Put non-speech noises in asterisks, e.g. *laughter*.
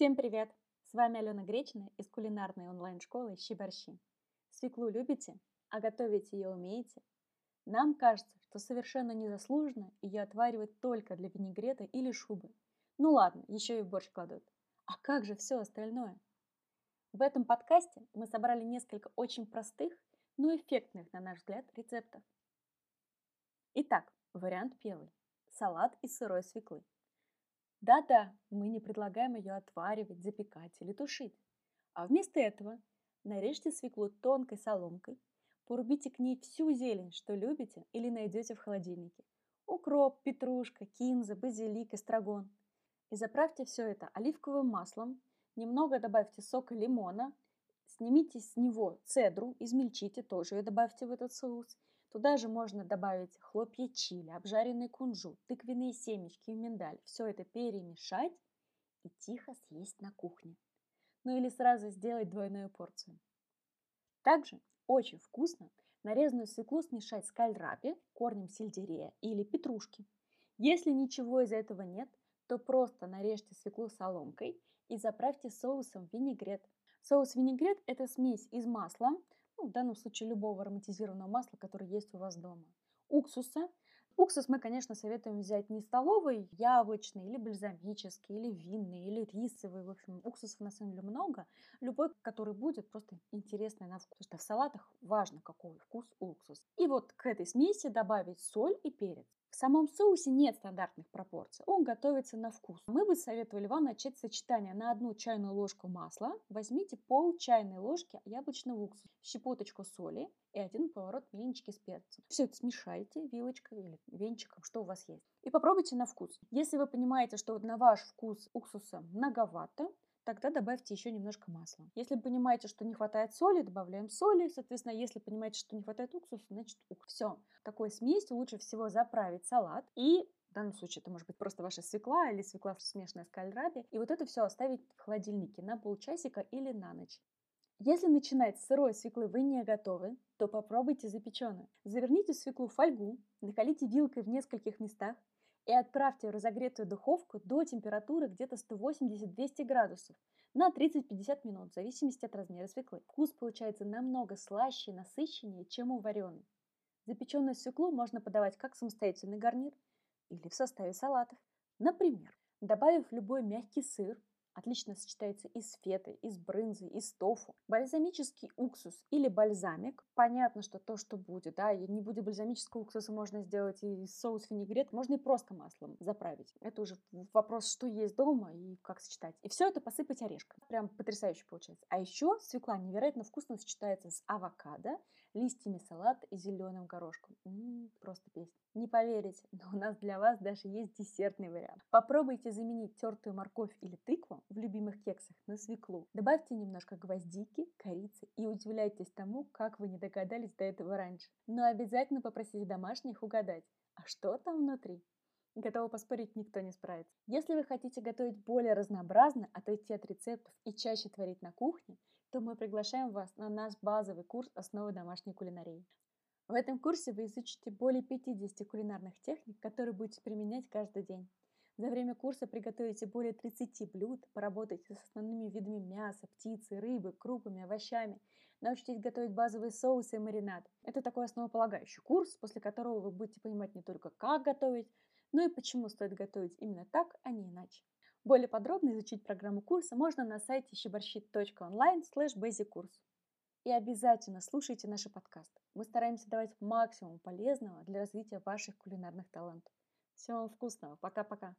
Всем привет! С вами Алена Гречина из кулинарной онлайн-школы «Щи-борщи». Свеклу любите, а готовить ее умеете? Нам кажется, что совершенно незаслуженно ее отваривают только для винегрета или шубы. Ну ладно, еще и в борщ кладут. А как же все остальное? В этом подкасте мы собрали несколько очень простых, но эффектных, на наш взгляд, рецептов. Итак, вариант первый. Салат из сырой свеклы. Да-да, мы не предлагаем ее отваривать, запекать или тушить. А вместо этого нарежьте свеклу тонкой соломкой, порубите к ней всю зелень, что любите или найдете в холодильнике. Укроп, петрушка, кинза, базилик, эстрагон. И заправьте все это оливковым маслом, немного добавьте сока лимона, снимите с него цедру, измельчите, тоже ее добавьте в этот соус – Туда же можно добавить хлопья чили, обжаренный кунжут, тыквенные семечки и миндаль. Все это перемешать и тихо съесть на кухне. Ну или сразу сделать двойную порцию. Также очень вкусно нарезанную свеклу смешать с кальрапи, корнем сельдерея или петрушки. Если ничего из этого нет, то просто нарежьте свеклу соломкой и заправьте соусом винегрет. Соус винегрет – это смесь из масла, ну, в данном случае любого ароматизированного масла, которое есть у вас дома. Уксуса. Уксус мы, конечно, советуем взять не столовый, яблочный, или бальзамический, или винный, или рисовый. В общем, уксусов на самом деле много. Любой, который будет просто интересный на вкус. Потому что в салатах важно, какой вкус уксус. И вот к этой смеси добавить соль и перец. В самом соусе нет стандартных пропорций, он готовится на вкус. Мы бы советовали вам начать сочетание на одну чайную ложку масла. Возьмите пол чайной ложки яблочного уксуса, щепоточку соли и один поворот меленечки с перцем. Все это смешайте вилочкой или венчиком, что у вас есть. И попробуйте на вкус. Если вы понимаете, что на ваш вкус уксуса многовато, тогда добавьте еще немножко масла. Если понимаете, что не хватает соли, добавляем соли. Соответственно, если понимаете, что не хватает уксуса, значит уксус. Все. Такой смесью лучше всего заправить салат и в данном случае это может быть просто ваша свекла или свекла смешанная с кальраби. И вот это все оставить в холодильнике на полчасика или на ночь. Если начинать с сырой свеклы вы не готовы, то попробуйте запеченную. Заверните свеклу в фольгу, накалите вилкой в нескольких местах и отправьте в разогретую духовку до температуры где-то 180-200 градусов на 30-50 минут, в зависимости от размера свеклы. Вкус получается намного слаще и насыщеннее, чем у вареной. Запеченную свеклу можно подавать как самостоятельный гарнир или в составе салатов. Например, добавив любой мягкий сыр, Отлично сочетается и с фетой, и с брынзой, и с тофу. Бальзамический уксус или бальзамик. Понятно, что то, что будет. Да, не будет бальзамического уксуса, можно сделать и соус винегрет, можно и просто маслом заправить. Это уже вопрос, что есть дома и как сочетать. И все это посыпать орешком. Прям потрясающе получается. А еще свекла невероятно вкусно сочетается с авокадо, листьями салата и зеленым горошком. М-м, просто песня. Не поверите, *laughs* но у нас для вас даже есть десертный вариант. Попробуйте заменить тертую морковь или тыкву в любимых кексах на свеклу. Добавьте немножко гвоздики, корицы и удивляйтесь тому, как вы не догадались до этого раньше. Но обязательно попросите домашних угадать, а что там внутри. Готова поспорить, никто не справится. Если вы хотите готовить более разнообразно, отойти от рецептов и чаще творить на кухне, то мы приглашаем вас на наш базовый курс «Основы домашней кулинарии». В этом курсе вы изучите более 50 кулинарных техник, которые будете применять каждый день. За время курса приготовите более 30 блюд, поработайте с основными видами мяса, птицы, рыбы, крупами, овощами, научитесь готовить базовые соусы и маринад. Это такой основополагающий курс, после которого вы будете понимать не только как готовить, но и почему стоит готовить именно так, а не иначе. Более подробно изучить программу курса можно на сайте щеборщит.онлайн слэш курс. И обязательно слушайте наши подкасты. Мы стараемся давать максимум полезного для развития ваших кулинарных талантов. Всего вам вкусного. Пока-пока.